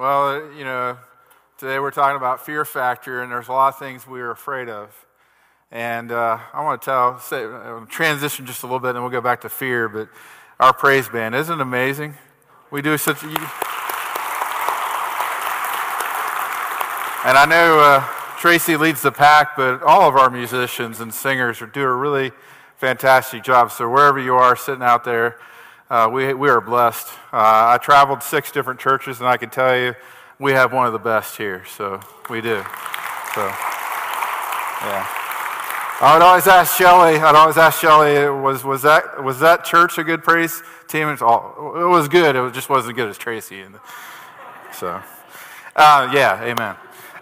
Well, you know, today we're talking about fear factor, and there's a lot of things we are afraid of. And uh, I want to tell, say, uh, transition just a little bit, and we'll go back to fear. But our praise band isn't amazing? We do such. A, and I know uh, Tracy leads the pack, but all of our musicians and singers do a really fantastic job. So wherever you are, sitting out there, uh, we we are blessed. Uh, I traveled six different churches, and I can tell you, we have one of the best here. So we do. So yeah. I would always ask Shelly. I'd always ask Shelly, was, was, that, was that church a good praise team? All, it was good. It just wasn't as good as Tracy. And so, uh, yeah, amen.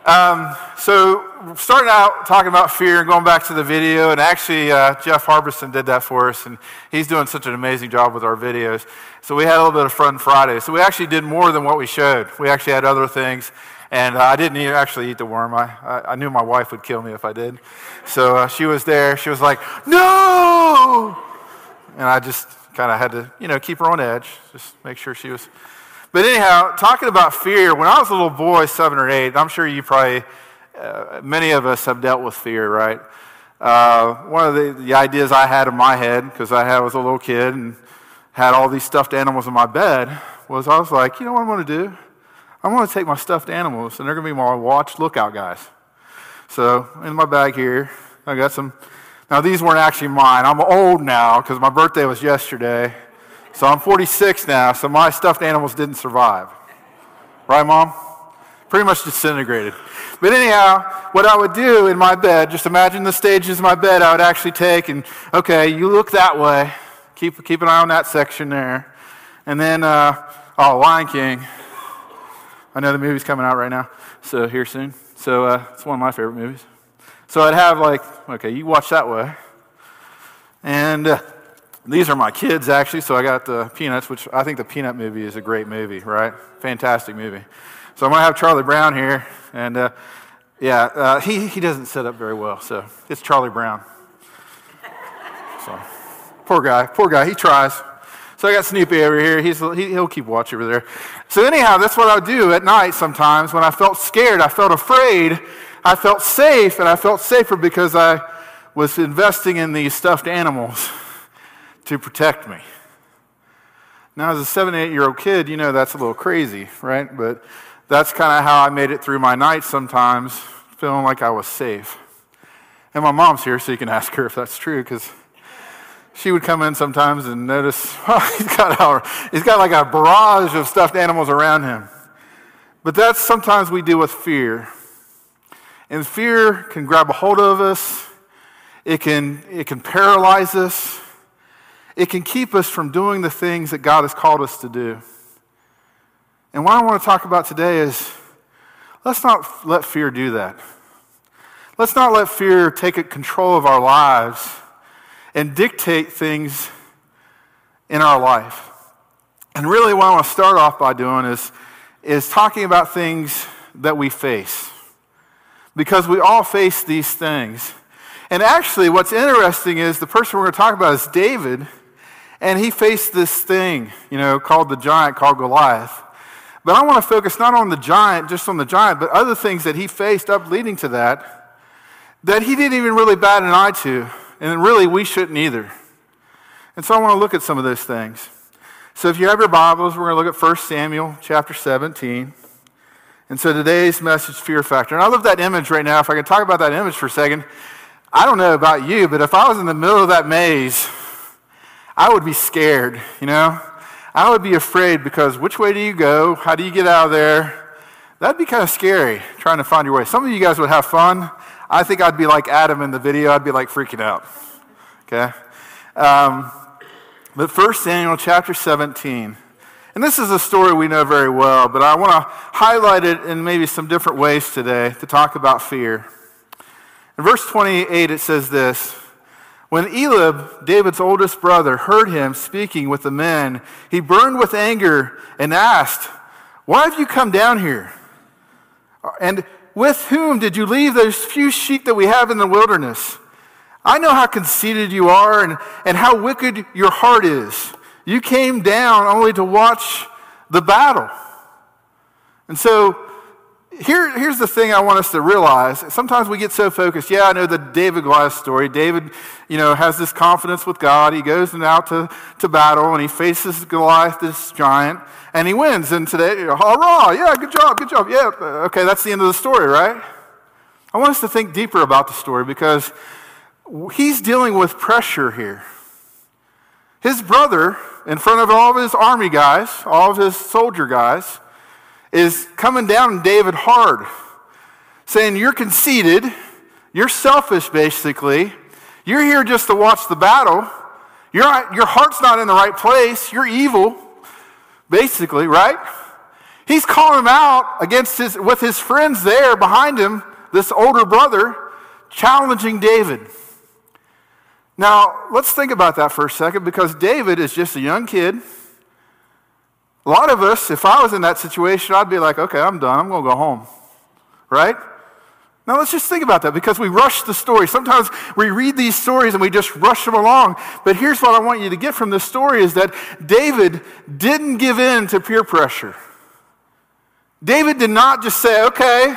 Um, so, starting out talking about fear and going back to the video, and actually, uh, Jeff Harbison did that for us, and he's doing such an amazing job with our videos. So, we had a little bit of fun Friday. So, we actually did more than what we showed. We actually had other things. And uh, I didn't actually eat the worm. I, I, I, knew my wife would kill me if I did. So uh, she was there. She was like, no! And I just kind of had to, you know, keep her on edge, just make sure she was. But anyhow, talking about fear, when I was a little boy, seven or eight, I'm sure you probably, uh, many of us have dealt with fear, right? Uh, one of the, the, ideas I had in my head, because I had, was a little kid and had all these stuffed animals in my bed, was I was like, you know what I'm going to do? I'm going to take my stuffed animals, and they're going to be my watch lookout guys. So, in my bag here, I got some. Now, these weren't actually mine. I'm old now because my birthday was yesterday. So, I'm 46 now, so my stuffed animals didn't survive. Right, Mom? Pretty much disintegrated. But anyhow, what I would do in my bed, just imagine the stages of my bed I would actually take, and okay, you look that way. Keep, keep an eye on that section there. And then, uh, oh, Lion King. I know the movie's coming out right now, so here soon. So uh, it's one of my favorite movies. So I'd have like, okay, you watch that way. And uh, these are my kids actually, so I got the Peanuts, which I think the Peanut movie is a great movie, right? Fantastic movie. So I'm going to have Charlie Brown here, and uh, yeah, uh, he, he doesn't set up very well, so it's Charlie Brown. So, poor guy, poor guy, he tries. So I got Snoopy over here. He's, he, will keep watch over there. So, anyhow, that's what I do at night sometimes when I felt scared, I felt afraid, I felt safe, and I felt safer because I was investing in these stuffed animals to protect me. Now, as a seven, eight year old kid, you know that's a little crazy, right? But that's kind of how I made it through my nights sometimes, feeling like I was safe. And my mom's here, so you can ask her if that's true, because she would come in sometimes and notice, oh, he's got, a, he's got like a barrage of stuffed animals around him. But that's sometimes we deal with fear. And fear can grab a hold of us, it can, it can paralyze us, it can keep us from doing the things that God has called us to do. And what I want to talk about today is let's not let fear do that. Let's not let fear take control of our lives and dictate things in our life. And really, what I want to start off by doing is, is talking about things that we face. Because we all face these things. And actually, what's interesting is the person we're going to talk about is David, and he faced this thing, you know, called the giant, called Goliath. But I want to focus not on the giant, just on the giant, but other things that he faced up leading to that, that he didn't even really bat an eye to. And really, we shouldn't either. And so I want to look at some of those things. So if you have your Bibles, we're going to look at 1 Samuel chapter 17. And so today's message, fear factor. And I love that image right now. If I can talk about that image for a second. I don't know about you, but if I was in the middle of that maze, I would be scared, you know? I would be afraid because which way do you go? How do you get out of there? That'd be kind of scary trying to find your way. Some of you guys would have fun. I think I'd be like Adam in the video. I'd be like freaking out. Okay? Um, but 1 Samuel chapter 17. And this is a story we know very well, but I want to highlight it in maybe some different ways today to talk about fear. In verse 28, it says this When Eliab, David's oldest brother, heard him speaking with the men, he burned with anger and asked, Why have you come down here? And with whom did you leave those few sheep that we have in the wilderness? I know how conceited you are and, and how wicked your heart is. You came down only to watch the battle. And so here, here's the thing I want us to realize. Sometimes we get so focused. Yeah, I know the David Goliath story. David, you know, has this confidence with God. He goes out to, to battle and he faces Goliath, this giant, and he wins. And today, hurrah, yeah, good job, good job. Yeah, okay, that's the end of the story, right? I want us to think deeper about the story because he's dealing with pressure here. His brother, in front of all of his army guys, all of his soldier guys, is coming down on David hard, saying, You're conceited, you're selfish, basically. You're here just to watch the battle. You're your heart's not in the right place. You're evil, basically, right? He's calling him out against his, with his friends there behind him, this older brother, challenging David. Now, let's think about that for a second because David is just a young kid. A lot of us, if I was in that situation, I'd be like, okay, I'm done. I'm going to go home. Right? Now let's just think about that because we rush the story. Sometimes we read these stories and we just rush them along. But here's what I want you to get from this story is that David didn't give in to peer pressure. David did not just say, okay,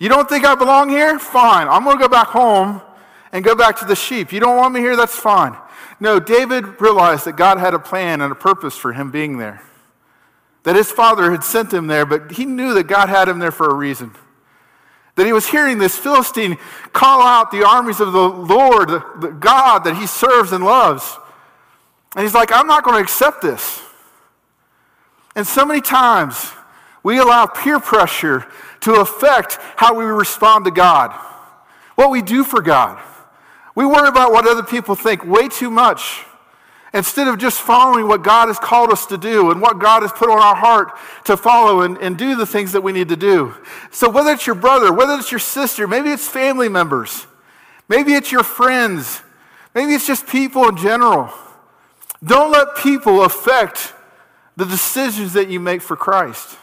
you don't think I belong here? Fine. I'm going to go back home and go back to the sheep. You don't want me here? That's fine. No, David realized that God had a plan and a purpose for him being there that his father had sent him there, but he knew that God had him there for a reason. That he was hearing this Philistine call out the armies of the Lord, the God that he serves and loves. And he's like, I'm not going to accept this. And so many times we allow peer pressure to affect how we respond to God, what we do for God. We worry about what other people think way too much. Instead of just following what God has called us to do and what God has put on our heart to follow and, and do the things that we need to do. So, whether it's your brother, whether it's your sister, maybe it's family members, maybe it's your friends, maybe it's just people in general, don't let people affect the decisions that you make for Christ.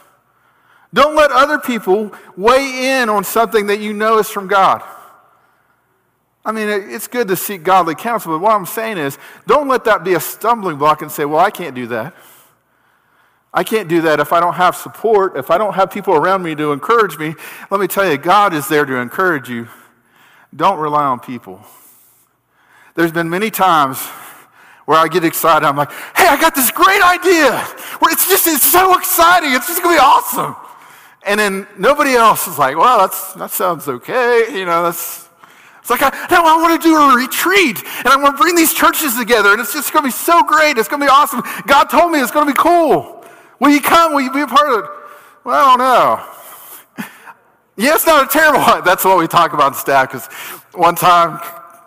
Don't let other people weigh in on something that you know is from God. I mean, it's good to seek godly counsel, but what I'm saying is don't let that be a stumbling block and say, well, I can't do that. I can't do that if I don't have support, if I don't have people around me to encourage me. Let me tell you, God is there to encourage you. Don't rely on people. There's been many times where I get excited. I'm like, hey, I got this great idea. It's just, it's so exciting. It's just going to be awesome. And then nobody else is like, well, that's, that sounds okay. You know, that's, it's like, I, no, I want to do a retreat and I want to bring these churches together and it's just going to be so great. It's going to be awesome. God told me it's going to be cool. Will you come? Will you be a part of it? Well, I don't know. yeah, it's not a terrible one. That's what we talk about in staff because one time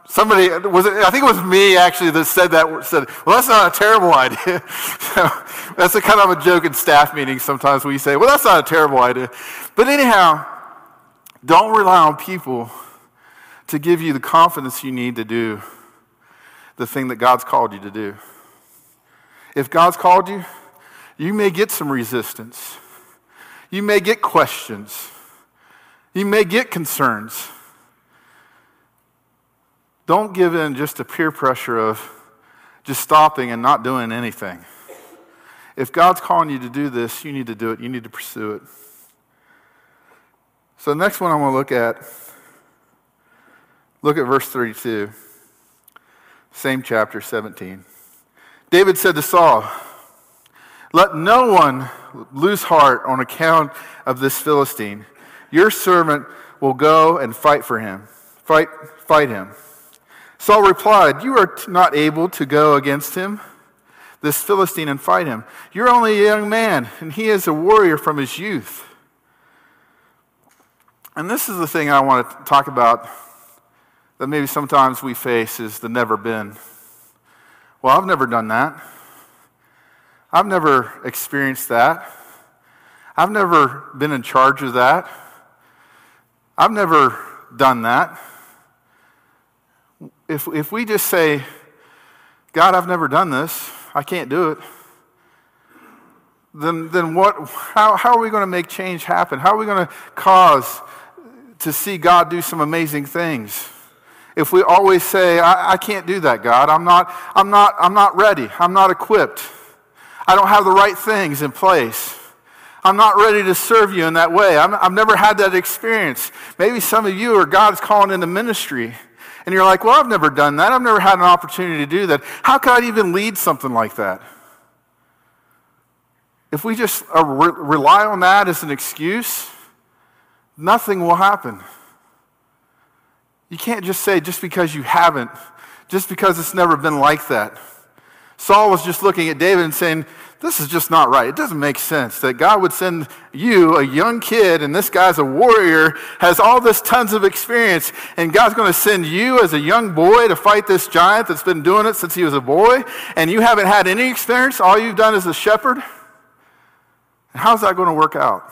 somebody was it, I think it was me actually that said that said, well, that's not a terrible idea. so that's a kind of a joke in staff meetings sometimes we say, well, that's not a terrible idea. But anyhow, don't rely on people to give you the confidence you need to do the thing that God's called you to do. If God's called you, you may get some resistance. You may get questions. You may get concerns. Don't give in just to peer pressure of just stopping and not doing anything. If God's calling you to do this, you need to do it. You need to pursue it. So, the next one I want to look at Look at verse 32, same chapter 17. David said to Saul, Let no one lose heart on account of this Philistine. Your servant will go and fight for him. Fight, fight him. Saul replied, You are not able to go against him, this Philistine, and fight him. You're only a young man, and he is a warrior from his youth. And this is the thing I want to talk about that maybe sometimes we face is the never been. Well, I've never done that. I've never experienced that. I've never been in charge of that. I've never done that. If, if we just say, God, I've never done this, I can't do it, then, then what, how, how are we going to make change happen? How are we going to cause to see God do some amazing things? If we always say, I, I, can't do that, God. I'm not, I'm, not, I'm not ready. I'm not equipped. I don't have the right things in place. I'm not ready to serve you in that way. i have never had that experience. Maybe some of you are God's calling into ministry. And you're like, well, I've never done that. I've never had an opportunity to do that. How could I even lead something like that? If we just uh, re- rely on that as an excuse, nothing will happen. You can't just say, just because you haven't, just because it's never been like that. Saul was just looking at David and saying, This is just not right. It doesn't make sense that God would send you, a young kid, and this guy's a warrior, has all this tons of experience, and God's going to send you as a young boy to fight this giant that's been doing it since he was a boy, and you haven't had any experience. All you've done is a shepherd. How's that going to work out?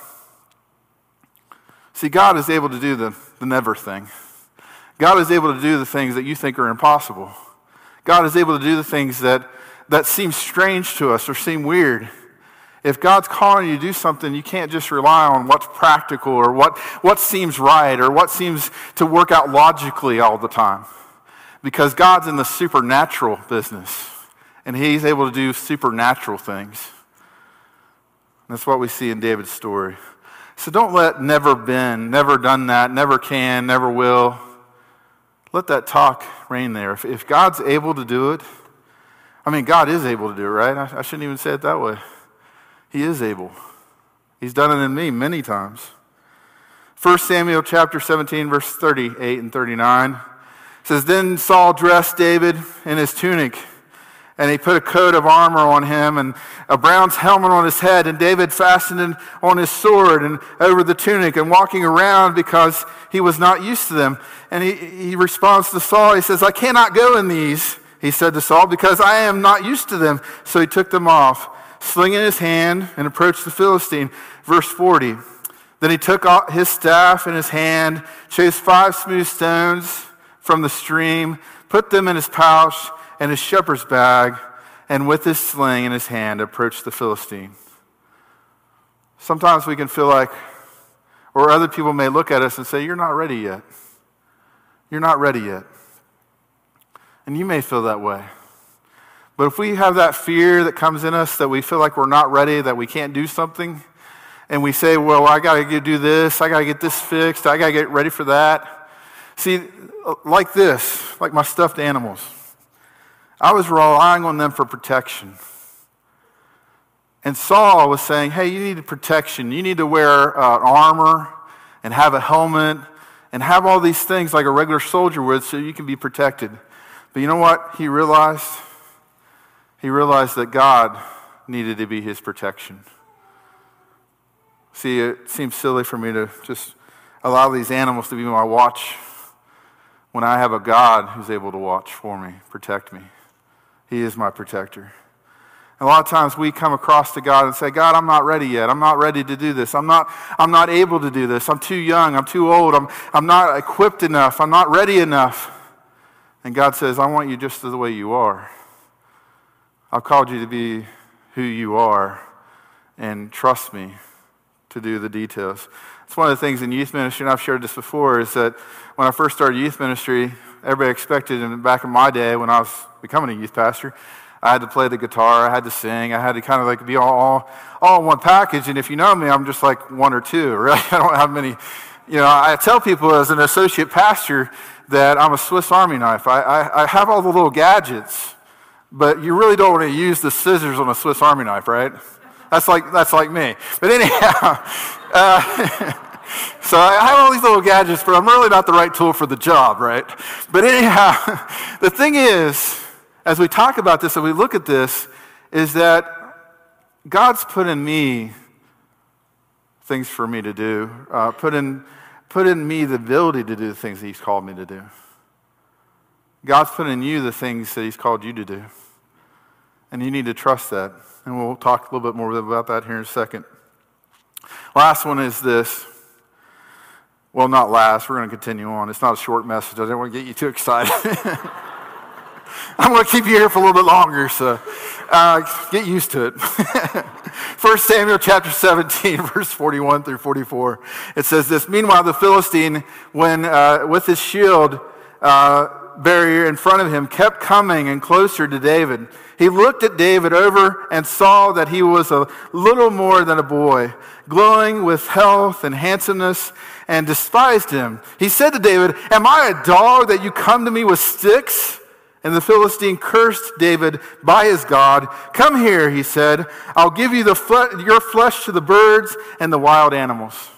See, God is able to do the, the never thing. God is able to do the things that you think are impossible. God is able to do the things that that seem strange to us or seem weird. If God's calling you to do something, you can't just rely on what's practical or what, what seems right or what seems to work out logically all the time. Because God's in the supernatural business, and He's able to do supernatural things. That's what we see in David's story. So don't let never been, never done that, never can, never will. Let that talk reign there. If, if God's able to do it, I mean, God is able to do it, right? I, I shouldn't even say it that way. He is able. He's done it in me many times. 1 Samuel chapter 17, verse 38 and 39 says, Then Saul dressed David in his tunic, and he put a coat of armor on him and a bronze helmet on his head, and David fastened on his sword and over the tunic and walking around because he was not used to them. And he, he responds to Saul, he says, I cannot go in these he said to Saul, because I am not used to them. So he took them off, slinging his hand, and approached the Philistine. Verse 40. Then he took his staff in his hand, chose five smooth stones from the stream, put them in his pouch and his shepherd's bag, and with his sling in his hand approached the Philistine. Sometimes we can feel like, or other people may look at us and say, You're not ready yet. You're not ready yet. And you may feel that way. But if we have that fear that comes in us that we feel like we're not ready, that we can't do something, and we say, well, I got to do this, I got to get this fixed, I got to get ready for that. See, like this, like my stuffed animals, I was relying on them for protection. And Saul was saying, hey, you need protection. You need to wear uh, armor and have a helmet and have all these things like a regular soldier would so you can be protected. But you know what he realized? He realized that God needed to be his protection. See, it seems silly for me to just allow these animals to be my watch when I have a God who's able to watch for me, protect me. He is my protector. A lot of times we come across to God and say, God, I'm not ready yet. I'm not ready to do this. I'm not, I'm not able to do this. I'm too young. I'm too old. I'm, I'm not equipped enough. I'm not ready enough. And God says, I want you just the way you are. I've called you to be who you are and trust me to do the details. It's one of the things in youth ministry, and I've shared this before, is that when I first started youth ministry, everybody expected, and back in my day when I was becoming a youth pastor, I had to play the guitar, I had to sing, I had to kind of like be all, all, one package. And if you know me, I'm just like one or two, right? I don't have many. You know, I tell people as an associate pastor, that I'm a Swiss Army knife. I, I, I, have all the little gadgets, but you really don't want to use the scissors on a Swiss Army knife, right? That's like, that's like me. But anyhow, uh, so I have all these little gadgets, but I'm really not the right tool for the job, right? But anyhow, the thing is, as we talk about this and we look at this, is that God's put in me things for me to do, uh, put in put in me the ability to do the things that He's called me to do. God's put in you the things that He's called you to do. And you need to trust that. And we'll talk a little bit more about that here in a second. Last one is this. Well, not last. We're going to continue on. It's not a short message. I didn't want to get you too excited. I'm going to keep you here for a little bit longer, so uh, get used to it. 1 Samuel chapter 17, verse 41 through 44. It says this Meanwhile, the Philistine, when uh, with his shield, uh, barrier in front of him kept coming and closer to David. He looked at David over and saw that he was a little more than a boy, glowing with health and handsomeness, and despised him. He said to David, Am I a dog that you come to me with sticks? And the Philistine cursed David by his God. Come here, he said. I'll give you the fle- your flesh to the birds and the wild animals.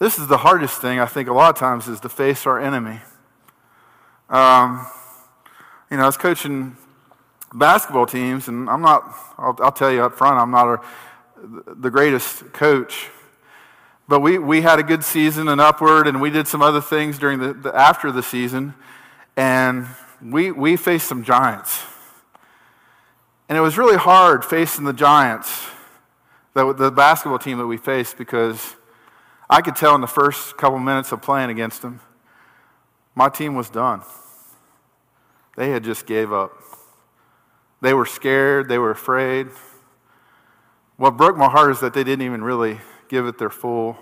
This is the hardest thing, I think, a lot of times, is to face our enemy. Um, you know, I was coaching basketball teams, and I'm not, I'll, I'll tell you up front, I'm not a, the greatest coach. But we, we had a good season and upward, and we did some other things during the, the after the season, and we, we faced some giants. And it was really hard facing the giants, the, the basketball team that we faced, because I could tell in the first couple minutes of playing against them, my team was done. They had just gave up. They were scared, they were afraid. What broke my heart is that they didn't even really give it their full,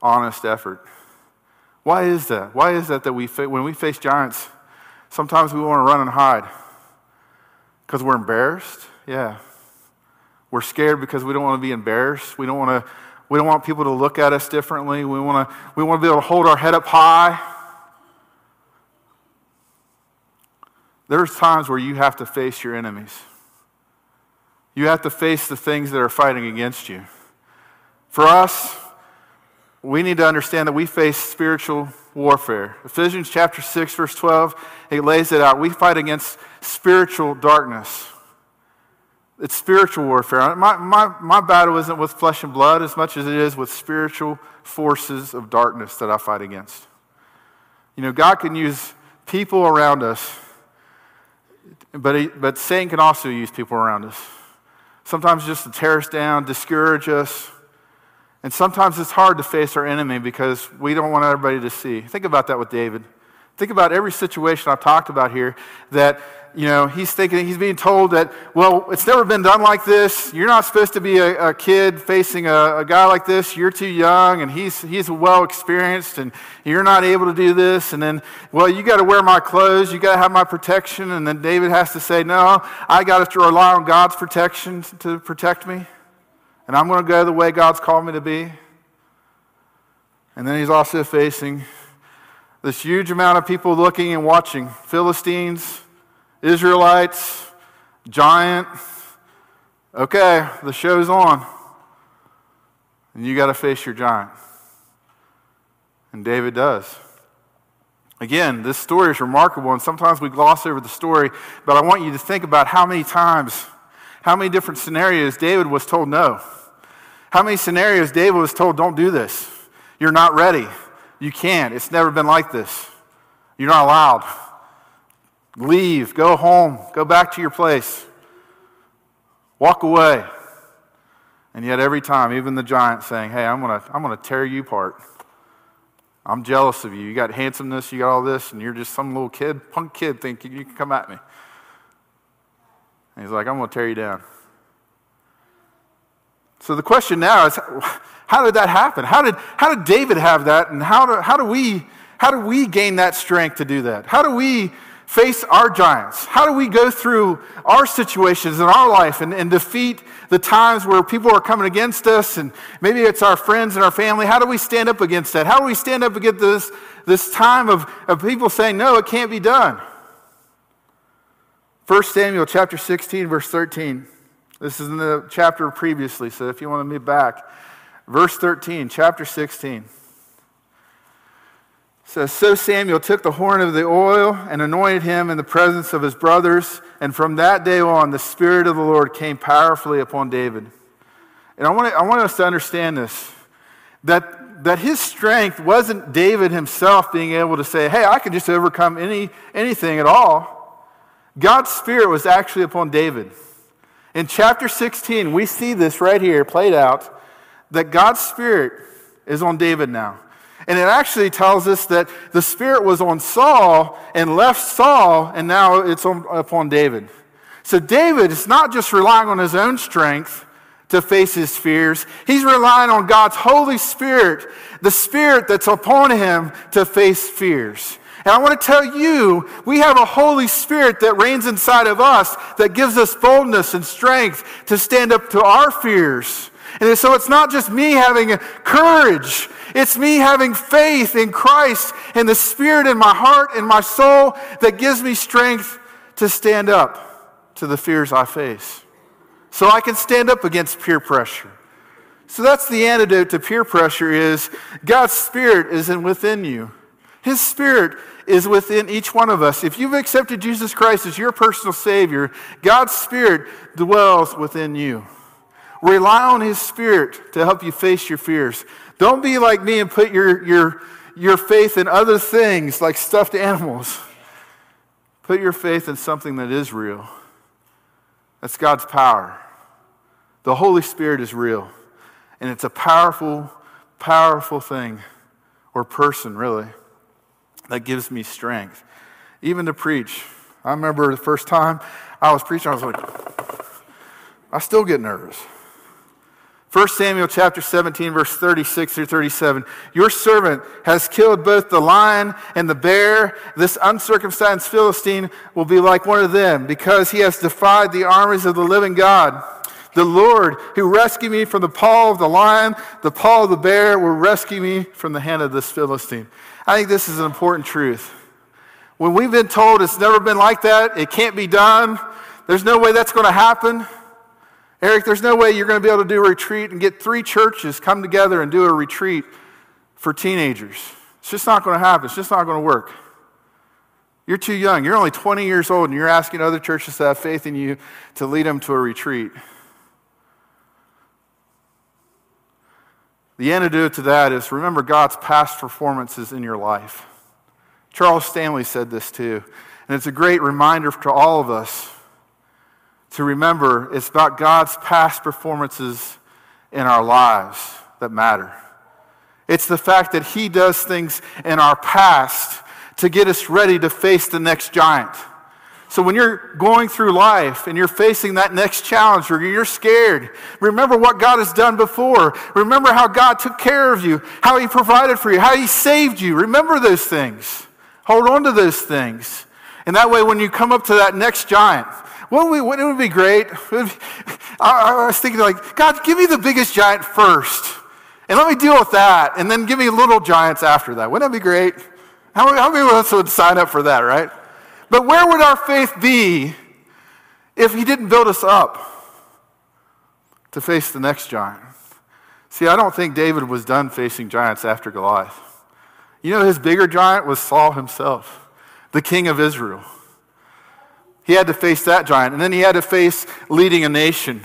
honest effort. Why is that? Why is that that we, when we face giants, sometimes we want to run and hide? Because we're embarrassed? Yeah. We're scared because we don't want to be embarrassed. We don't want to. We don't want people to look at us differently. We want to. We want to be able to hold our head up high. There's times where you have to face your enemies. You have to face the things that are fighting against you. For us, we need to understand that we face spiritual warfare. Ephesians chapter 6, verse 12, it lays it out. We fight against spiritual darkness. It's spiritual warfare. My, my, my battle isn't with flesh and blood as much as it is with spiritual forces of darkness that I fight against. You know, God can use people around us but, but Satan can also use people around us. Sometimes just to tear us down, discourage us. And sometimes it's hard to face our enemy because we don't want everybody to see. Think about that with David. Think about every situation I've talked about here that you know, he's thinking, he's being told that, well, it's never been done like this. You're not supposed to be a, a kid facing a, a, guy like this. You're too young, and he's, he's well experienced, and you're not able to do this. And then, well, you got to wear my clothes. You got to have my protection. And then David has to say, no, I got to rely on God's protection to protect me. And I'm going to go the way God's called me to be. And then he's also facing this huge amount of people looking and watching Philistines Israelites, giant. Okay, the show's on. And you got to face your giant. And David does. Again, this story is remarkable, and sometimes we gloss over the story, but I want you to think about how many times, how many different scenarios David was told no. How many scenarios David was told, don't do this. You're not ready. You can't. It's never been like this. You're not allowed. Leave, go home, go back to your place, walk away. And yet, every time, even the giant saying, Hey, I'm going to I'm going to tear you apart. I'm jealous of you. You got handsomeness, you got all this, and you're just some little kid, punk kid, thinking you can come at me. And he's like, I'm going to tear you down. So the question now is how did that happen? How did, how did David have that? And how do, how, do we, how do we gain that strength to do that? How do we face our giants? How do we go through our situations in our life and, and defeat the times where people are coming against us and maybe it's our friends and our family? How do we stand up against that? How do we stand up against this, this time of, of people saying, no, it can't be done? 1 Samuel chapter 16, verse 13. This is in the chapter previously, so if you want to move back. Verse 13, chapter 16 says, So Samuel took the horn of the oil and anointed him in the presence of his brothers. And from that day on, the Spirit of the Lord came powerfully upon David. And I want, to, I want us to understand this that, that his strength wasn't David himself being able to say, Hey, I can just overcome any, anything at all. God's Spirit was actually upon David. In chapter 16, we see this right here played out that God's Spirit is on David now. And it actually tells us that the Spirit was on Saul and left Saul, and now it's on, upon David. So David is not just relying on his own strength to face his fears, he's relying on God's Holy Spirit, the Spirit that's upon him to face fears. And I want to tell you, we have a Holy Spirit that reigns inside of us that gives us boldness and strength to stand up to our fears. And so it's not just me having courage, it's me having faith in Christ and the Spirit in my heart and my soul that gives me strength to stand up to the fears I face. So I can stand up against peer pressure. So that's the antidote to peer pressure is God's Spirit is in within you. His Spirit is within each one of us. If you've accepted Jesus Christ as your personal Savior, God's Spirit dwells within you. Rely on His Spirit to help you face your fears. Don't be like me and put your, your, your faith in other things like stuffed animals. Put your faith in something that is real. That's God's power. The Holy Spirit is real. And it's a powerful, powerful thing, or person, really that gives me strength, even to preach. I remember the first time I was preaching, I was like, I still get nervous. 1 Samuel chapter 17, verse 36 through 37. Your servant has killed both the lion and the bear. This uncircumcised Philistine will be like one of them because he has defied the armies of the living God. The Lord who rescued me from the paw of the lion, the paw of the bear, will rescue me from the hand of this Philistine. I think this is an important truth. When we've been told it's never been like that, it can't be done, there's no way that's going to happen. Eric, there's no way you're going to be able to do a retreat and get three churches come together and do a retreat for teenagers. It's just not going to happen. It's just not going to work. You're too young. You're only 20 years old, and you're asking other churches to have faith in you to lead them to a retreat. The antidote to that is remember God's past performances in your life. Charles Stanley said this too, and it's a great reminder to all of us to remember it's about God's past performances in our lives that matter. It's the fact that He does things in our past to get us ready to face the next giant. So when you're going through life and you're facing that next challenge or you're scared, remember what God has done before. Remember how God took care of you, how He provided for you, how He saved you. Remember those things. Hold on to those things. And that way, when you come up to that next giant, wouldn't, we, wouldn't it would be great? I, I was thinking, like, God, give me the biggest giant first. And let me deal with that. And then give me little giants after that. Wouldn't that be great? How, how many of us would sign up for that, right? But where would our faith be if He didn't build us up to face the next giant? See, I don't think David was done facing giants after Goliath. You know, his bigger giant was Saul himself, the king of Israel. He had to face that giant, and then he had to face leading a nation.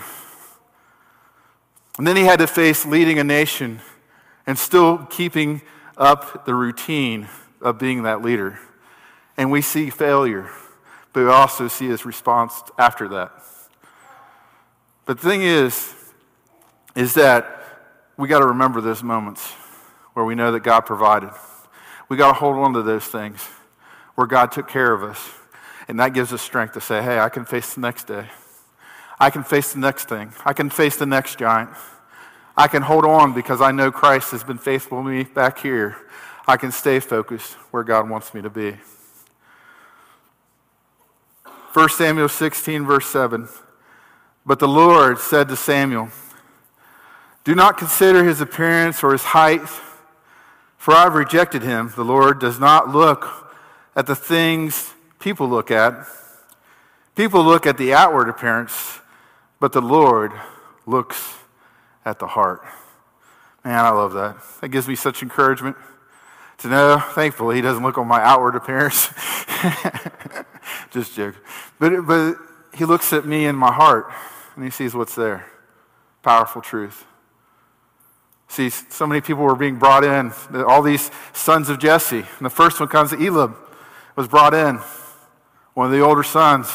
And then he had to face leading a nation and still keeping up the routine of being that leader and we see failure, but we also see his response after that. But the thing is, is that we got to remember those moments where we know that God provided. We got to hold on to those things where God took care of us. And that gives us strength to say, hey, I can face the next day. I can face the next thing. I can face the next giant. I can hold on because I know Christ has been faithful to me back here. I can stay focused where God wants me to be. 1 Samuel 16, verse 7. But the Lord said to Samuel, Do not consider his appearance or his height, for I have rejected him. The Lord does not look at the things people look at. People look at the outward appearance, but the Lord looks at the heart. Man, I love that. That gives me such encouragement to know, thankfully, he doesn't look on my outward appearance. Just joke. But, but he looks at me in my heart and he sees what's there. Powerful truth. See, so many people were being brought in, all these sons of Jesse. And the first one comes, Eliab, was brought in. One of the older sons.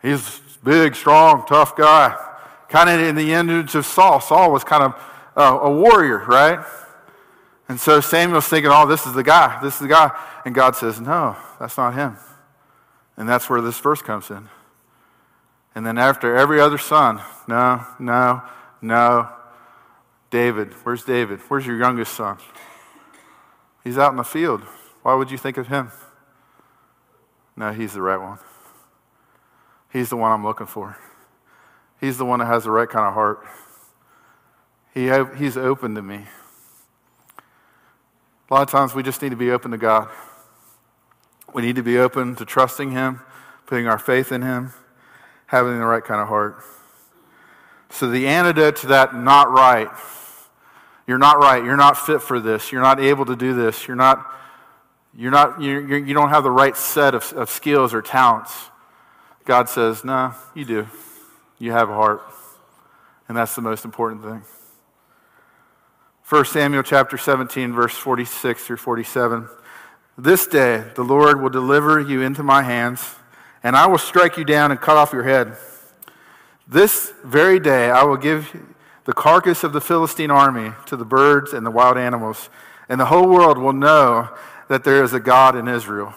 He's big, strong, tough guy. Kind of in the image of Saul. Saul was kind of uh, a warrior, right? And so Samuel's thinking, oh, this is the guy. This is the guy. And God says, no, that's not him. And that's where this verse comes in. And then after every other son, no, no, no. David, where's David? Where's your youngest son? He's out in the field. Why would you think of him? No, He's the right one. He's the one I'm looking for. He's the one that has the right kind of heart. He, he's open to me. A lot of times we just need to be open to God. We need to be open to trusting Him, putting our faith in Him, having the right kind of heart. So, the antidote to that not right, you're not right, you're not fit for this, you're not able to do this, you're not, you're not, you're, you're, you do not have the right set of, of skills or talents. God says, No, nah, you do. You have a heart. And that's the most important thing. 1 Samuel chapter 17, verse 46 through 47. This day the Lord will deliver you into my hands, and I will strike you down and cut off your head. This very day I will give the carcass of the Philistine army to the birds and the wild animals, and the whole world will know that there is a God in Israel.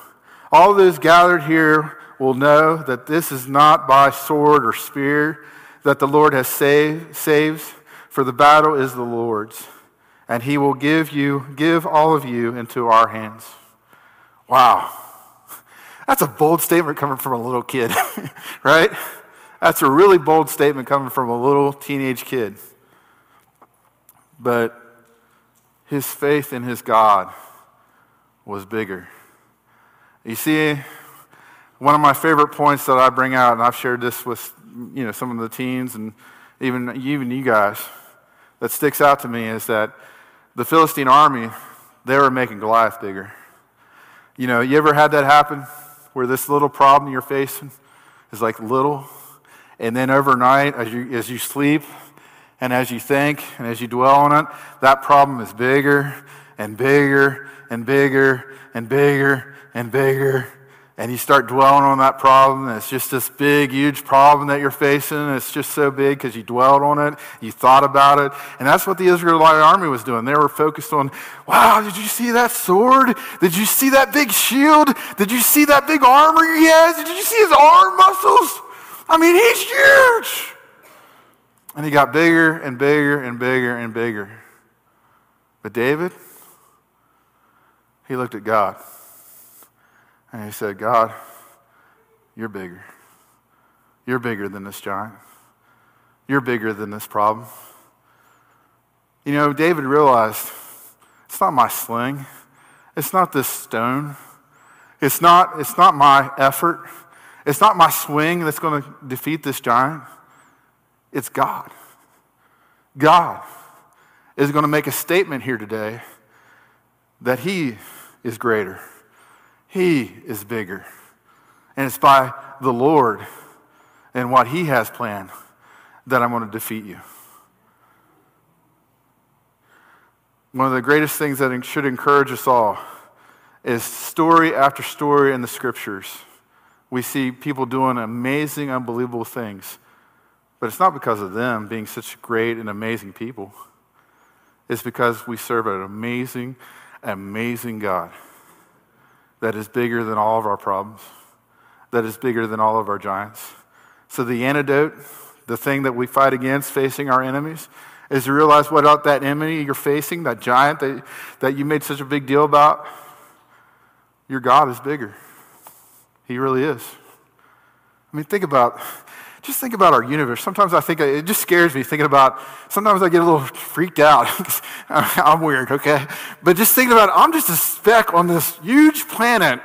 All those gathered here will know that this is not by sword or spear that the Lord has saved, saves, for the battle is the Lord's and he will give you, give all of you into our hands. Wow. That's a bold statement coming from a little kid, right? That's a really bold statement coming from a little teenage kid. But his faith in his God was bigger. You see, one of my favorite points that I bring out, and I've shared this with you know some of the teens and even even you guys, that sticks out to me is that the Philistine army, they were making Goliath bigger. You know, you ever had that happen? Where this little problem you're facing is like little, and then overnight, as you, as you sleep and as you think and as you dwell on it, that problem is bigger and bigger and bigger and bigger and bigger and you start dwelling on that problem, and it's just this big, huge problem that you're facing, and it's just so big because you dwelled on it, you thought about it. And that's what the Israelite army was doing. They were focused on, wow, did you see that sword? Did you see that big shield? Did you see that big armor he has? Did you see his arm muscles? I mean, he's huge. And he got bigger and bigger and bigger and bigger. But David, he looked at God. And he said, God, you're bigger. You're bigger than this giant. You're bigger than this problem. You know, David realized it's not my sling, it's not this stone, it's not, it's not my effort, it's not my swing that's going to defeat this giant. It's God. God is going to make a statement here today that He is greater. He is bigger. And it's by the Lord and what He has planned that I'm going to defeat you. One of the greatest things that should encourage us all is story after story in the scriptures. We see people doing amazing, unbelievable things. But it's not because of them being such great and amazing people. It's because we serve an amazing, amazing God that is bigger than all of our problems, that is bigger than all of our giants. So, the antidote, the thing that we fight against facing our enemies, is to realize what that enemy you're facing, that giant that, that you made such a big deal about, your God is bigger. He really is. I mean, think about just think about our universe. Sometimes I think it just scares me thinking about, sometimes I get a little freaked out. I'm weird, okay? But just thinking about, I'm just a speck on this huge planet,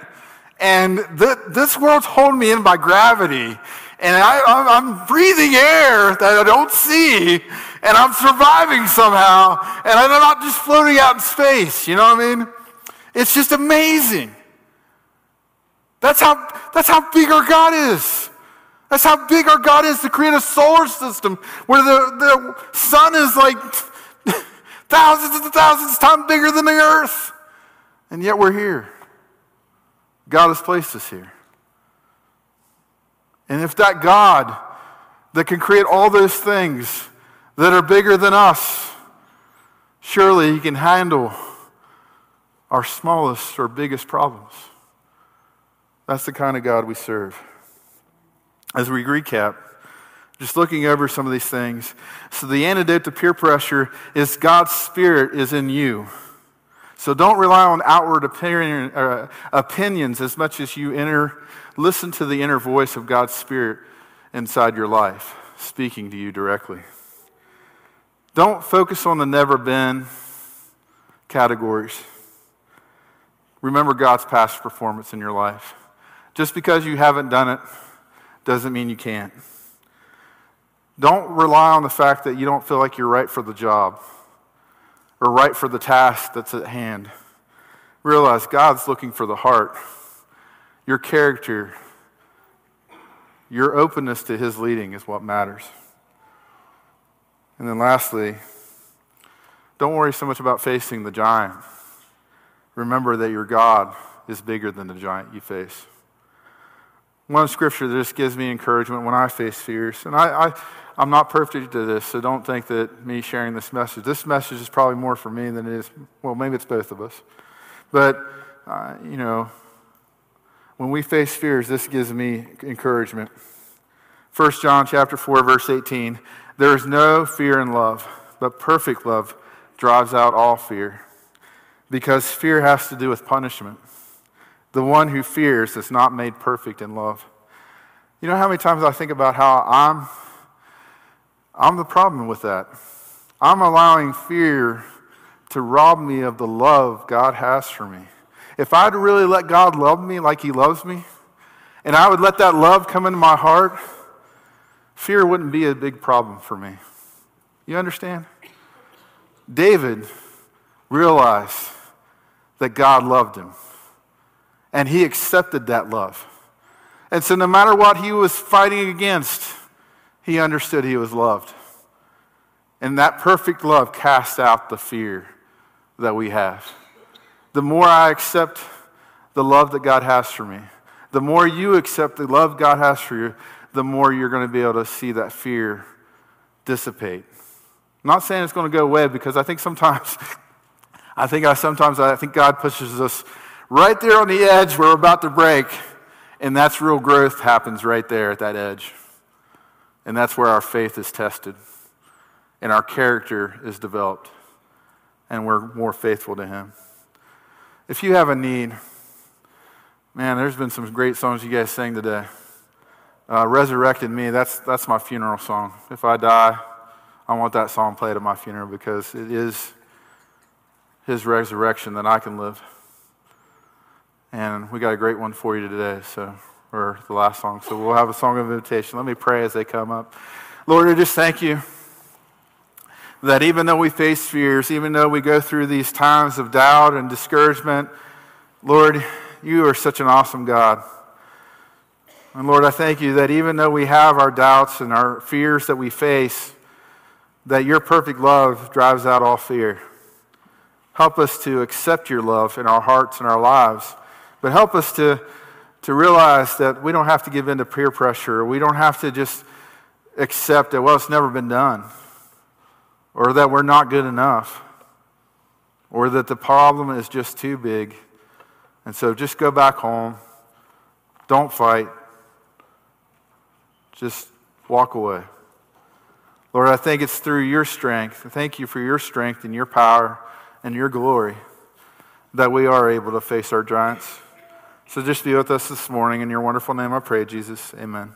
and th- this world's holding me in by gravity, and I, I'm breathing air that I don't see, and I'm surviving somehow, and I'm not just floating out in space, you know what I mean? It's just amazing. That's how, that's how big our God is. That's how big our God is to create a solar system where the, the sun is like thousands and thousands of times bigger than the earth. And yet we're here. God has placed us here. And if that God that can create all those things that are bigger than us, surely He can handle our smallest or biggest problems. That's the kind of God we serve as we recap, just looking over some of these things. So, the antidote to peer pressure is God's Spirit is in you. So don't rely on outward opinion, uh, opinions as much as you enter, listen to the inner voice of God's Spirit inside your life, speaking to you directly. Don't focus on the never been categories. Remember God's past performance in your life. Just because you haven't done it doesn't mean you can't. Don't rely on the fact that you don't feel like you're right for the job or right for the task that's at hand. Realize God's looking for the heart, your character, your openness to His leading is what matters. And then lastly, don't worry so much about facing the giant. Remember that your God is bigger than the giant you face. One scripture that just gives me encouragement when I face fears, and I, I I'm not perfect to this, so don't think that me sharing this message, this message is probably more for me than it is, well, maybe it's both of us. But, uh, you know, when we face fears, this gives me encouragement. 1 John chapter 4, verse 18, there is no fear in love, but perfect love drives out all fear, because fear has to do with punishment. The one who fears is not made perfect in love. You know how many times I think about how I'm I'm the problem with that. I'm allowing fear to rob me of the love God has for me. If I'd really let God love me like He loves me, and I would let that love come into my heart, fear wouldn't be a big problem for me. You understand? David realized that God loved him, and he accepted that love. And so, no matter what he was fighting against, he understood he was loved. And that perfect love casts out the fear that we have. The more I accept the love that God has for me, the more you accept the love God has for you, the more you're going to be able to see that fear dissipate. I'm not saying it's going to go away because I think sometimes, I think I sometimes I think God pushes us right there on the edge we're about to break, and that's real growth happens right there at that edge. And that's where our faith is tested and our character is developed and we're more faithful to Him. If you have a need, man, there's been some great songs you guys sang today. Uh, Resurrected Me, that's, that's my funeral song. If I die, I want that song played at my funeral because it is His resurrection that I can live. And we got a great one for you today, so or the last song. So we'll have a song of invitation. Let me pray as they come up. Lord, I just thank you that even though we face fears, even though we go through these times of doubt and discouragement, Lord, you are such an awesome God. And Lord, I thank you that even though we have our doubts and our fears that we face, that your perfect love drives out all fear. Help us to accept your love in our hearts and our lives, but help us to to realize that we don't have to give in to peer pressure. We don't have to just accept that, well, it's never been done, or that we're not good enough, or that the problem is just too big. And so just go back home. Don't fight. Just walk away. Lord, I think it's through your strength. Thank you for your strength and your power and your glory that we are able to face our giants. So just be with us this morning. In your wonderful name, I pray, Jesus. Amen.